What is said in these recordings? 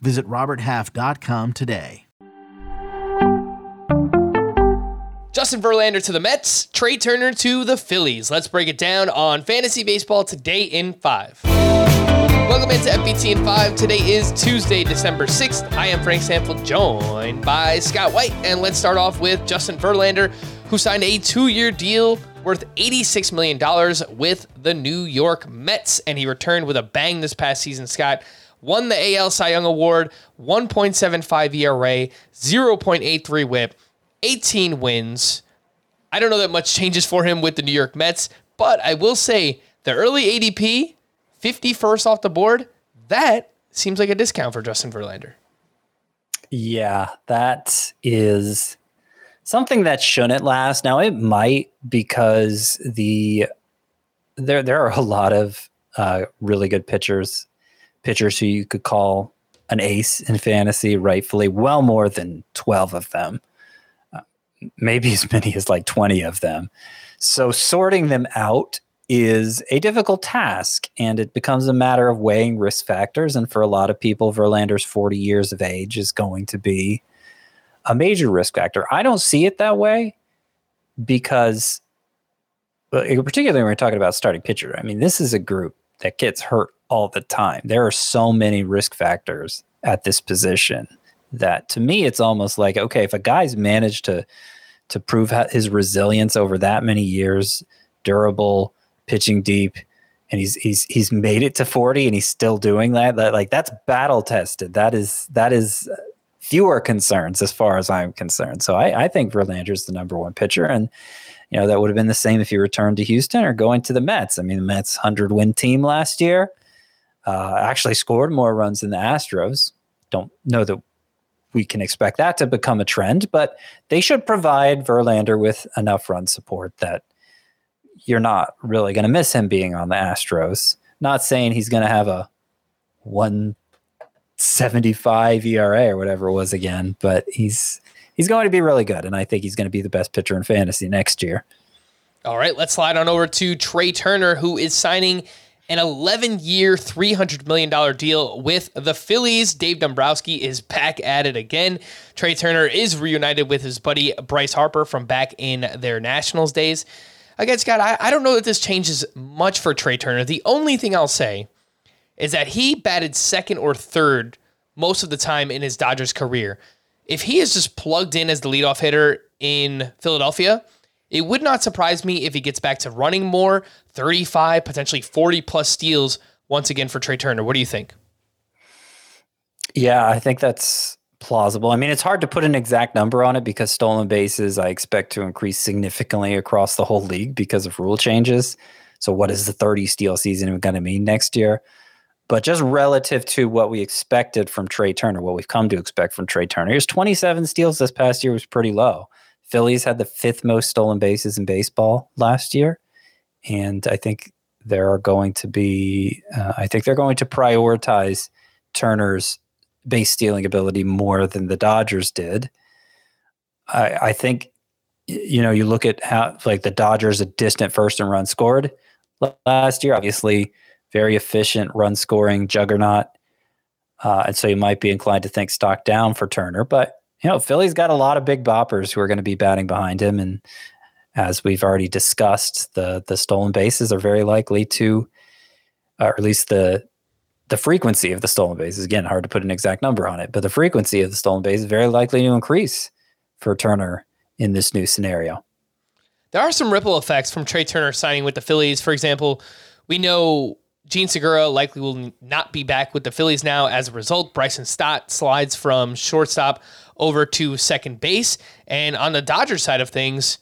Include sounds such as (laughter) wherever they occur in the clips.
Visit RobertHalf.com today. Justin Verlander to the Mets, Trey Turner to the Phillies. Let's break it down on fantasy baseball today in five. Welcome into FBT in 5. Today is Tuesday, December 6th. I am Frank Stampfl, joined by Scott White. And let's start off with Justin Verlander, who signed a two year deal worth $86 million with the New York Mets. And he returned with a bang this past season, Scott. Won the AL Cy Young Award, 1.75 ERA, 0.83 whip, 18 wins. I don't know that much changes for him with the New York Mets, but I will say the early ADP 51st off the board, that seems like a discount for Justin Verlander. Yeah, that is something that shouldn't last. Now it might because the there there are a lot of uh, really good pitchers, pitchers who you could call an ace in fantasy, rightfully, well more than twelve of them, uh, maybe (laughs) as many as like twenty of them. So sorting them out is a difficult task and it becomes a matter of weighing risk factors. And for a lot of people, Verlander's 40 years of age is going to be a major risk factor. I don't see it that way because, particularly when we're talking about starting pitcher, I mean, this is a group that gets hurt all the time. There are so many risk factors at this position that to me, it's almost like, okay, if a guy's managed to, to prove his resilience over that many years, durable, pitching deep, and he's he's he's made it to 40 and he's still doing that. That like that's battle tested. That is that is uh, fewer concerns as far as I'm concerned. So I, I think Verlander's the number one pitcher, and you know that would have been the same if he returned to Houston or going to the Mets. I mean, the Mets hundred win team last year uh, actually scored more runs than the Astros. Don't know that we can expect that to become a trend, but they should provide Verlander with enough run support that you're not really going to miss him being on the Astros. Not saying he's going to have a 175 ERA or whatever it was again, but he's he's going to be really good, and I think he's going to be the best pitcher in fantasy next year. All right, let's slide on over to Trey Turner, who is signing an 11 year, $300 million deal with the Phillies. Dave Dombrowski is back at it again. Trey Turner is reunited with his buddy Bryce Harper from back in their Nationals days again, Scott, I, I don't know that this changes much for Trey Turner. The only thing I'll say is that he batted second or third most of the time in his Dodgers career. If he is just plugged in as the leadoff hitter in Philadelphia, it would not surprise me if he gets back to running more, 35, potentially 40 plus steals once again for Trey Turner. What do you think? Yeah, I think that's plausible. I mean, it's hard to put an exact number on it because stolen bases I expect to increase significantly across the whole league because of rule changes. So, what is the 30 steal season going to mean next year? But just relative to what we expected from Trey Turner, what we've come to expect from Trey Turner, his 27 steals this past year was pretty low. Phillies had the fifth most stolen bases in baseball last year. And I think there are going to be, uh, I think they're going to prioritize Turner's base stealing ability more than the Dodgers did. I, I think, you know, you look at how like the Dodgers a distant first and run scored last year. Obviously, very efficient run scoring juggernaut, uh, and so you might be inclined to think stock down for Turner. But you know, Philly's got a lot of big boppers who are going to be batting behind him, and as we've already discussed, the the stolen bases are very likely to, or at least the the frequency of the stolen bases. again hard to put an exact number on it, but the frequency of the stolen base is very likely to increase for Turner in this new scenario. There are some ripple effects from Trey Turner signing with the Phillies. For example, we know Jean Segura likely will not be back with the Phillies now. As a result, Bryson Stott slides from shortstop over to second base. And on the Dodgers side of things,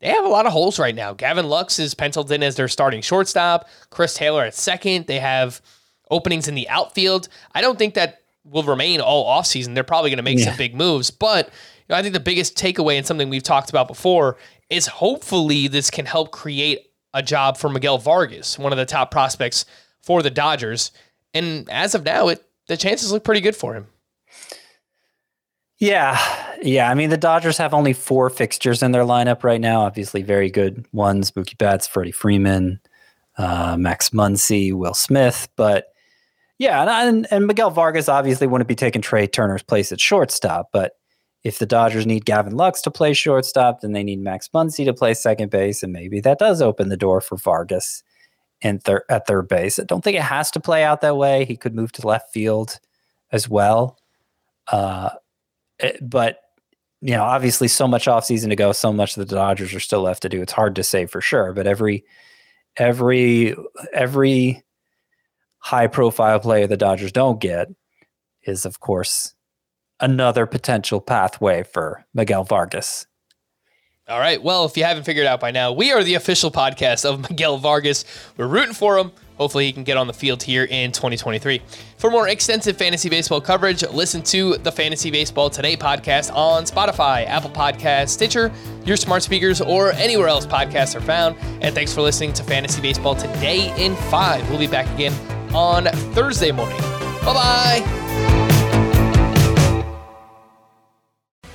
they have a lot of holes right now. Gavin Lux is penciled in as their starting shortstop. Chris Taylor at second. They have openings in the outfield. I don't think that will remain all offseason. They're probably going to make Yeah. some big moves. But you know, I think the biggest takeaway and something we've talked about before is hopefully this can help create a job for Miguel Vargas, one of the top prospects for the Dodgers. And as of now, it the chances look pretty good for him. Yeah, yeah. I mean, the Dodgers have only four fixtures in their lineup right now. Obviously, very good ones: Mookie Betts, Freddie Freeman, uh, Max Muncy, Will Smith. But yeah, and, and and Miguel Vargas obviously wouldn't be taking Trey Turner's place at shortstop. But if the Dodgers need Gavin Lux to play shortstop, then they need Max Muncy to play second base, and maybe that does open the door for Vargas in thir- at third base. I don't think it has to play out that way. He could move to left field as well. Uh, Eh, but you know, obviously, so much offseason to go, so much the Dodgers are still left to do. It's hard to say for sure, but every every every high profile player the Dodgers don't get is, of course, another potential pathway for Miguel Vargas. All right. Well, if you haven't figured it out by now, we are the official podcast of (laughs) Miguel Vargas. We're rooting for him. Hopefully, he can get on the field here in 2023. For more extensive fantasy baseball coverage, listen to the Fantasy Baseball Today podcast on Spotify, Apple Podcasts, Stitcher, your smart speakers, or anywhere else podcasts are found. And thanks for listening to Fantasy Baseball Today in 5. We'll be back again on Thursday morning. Bye bye.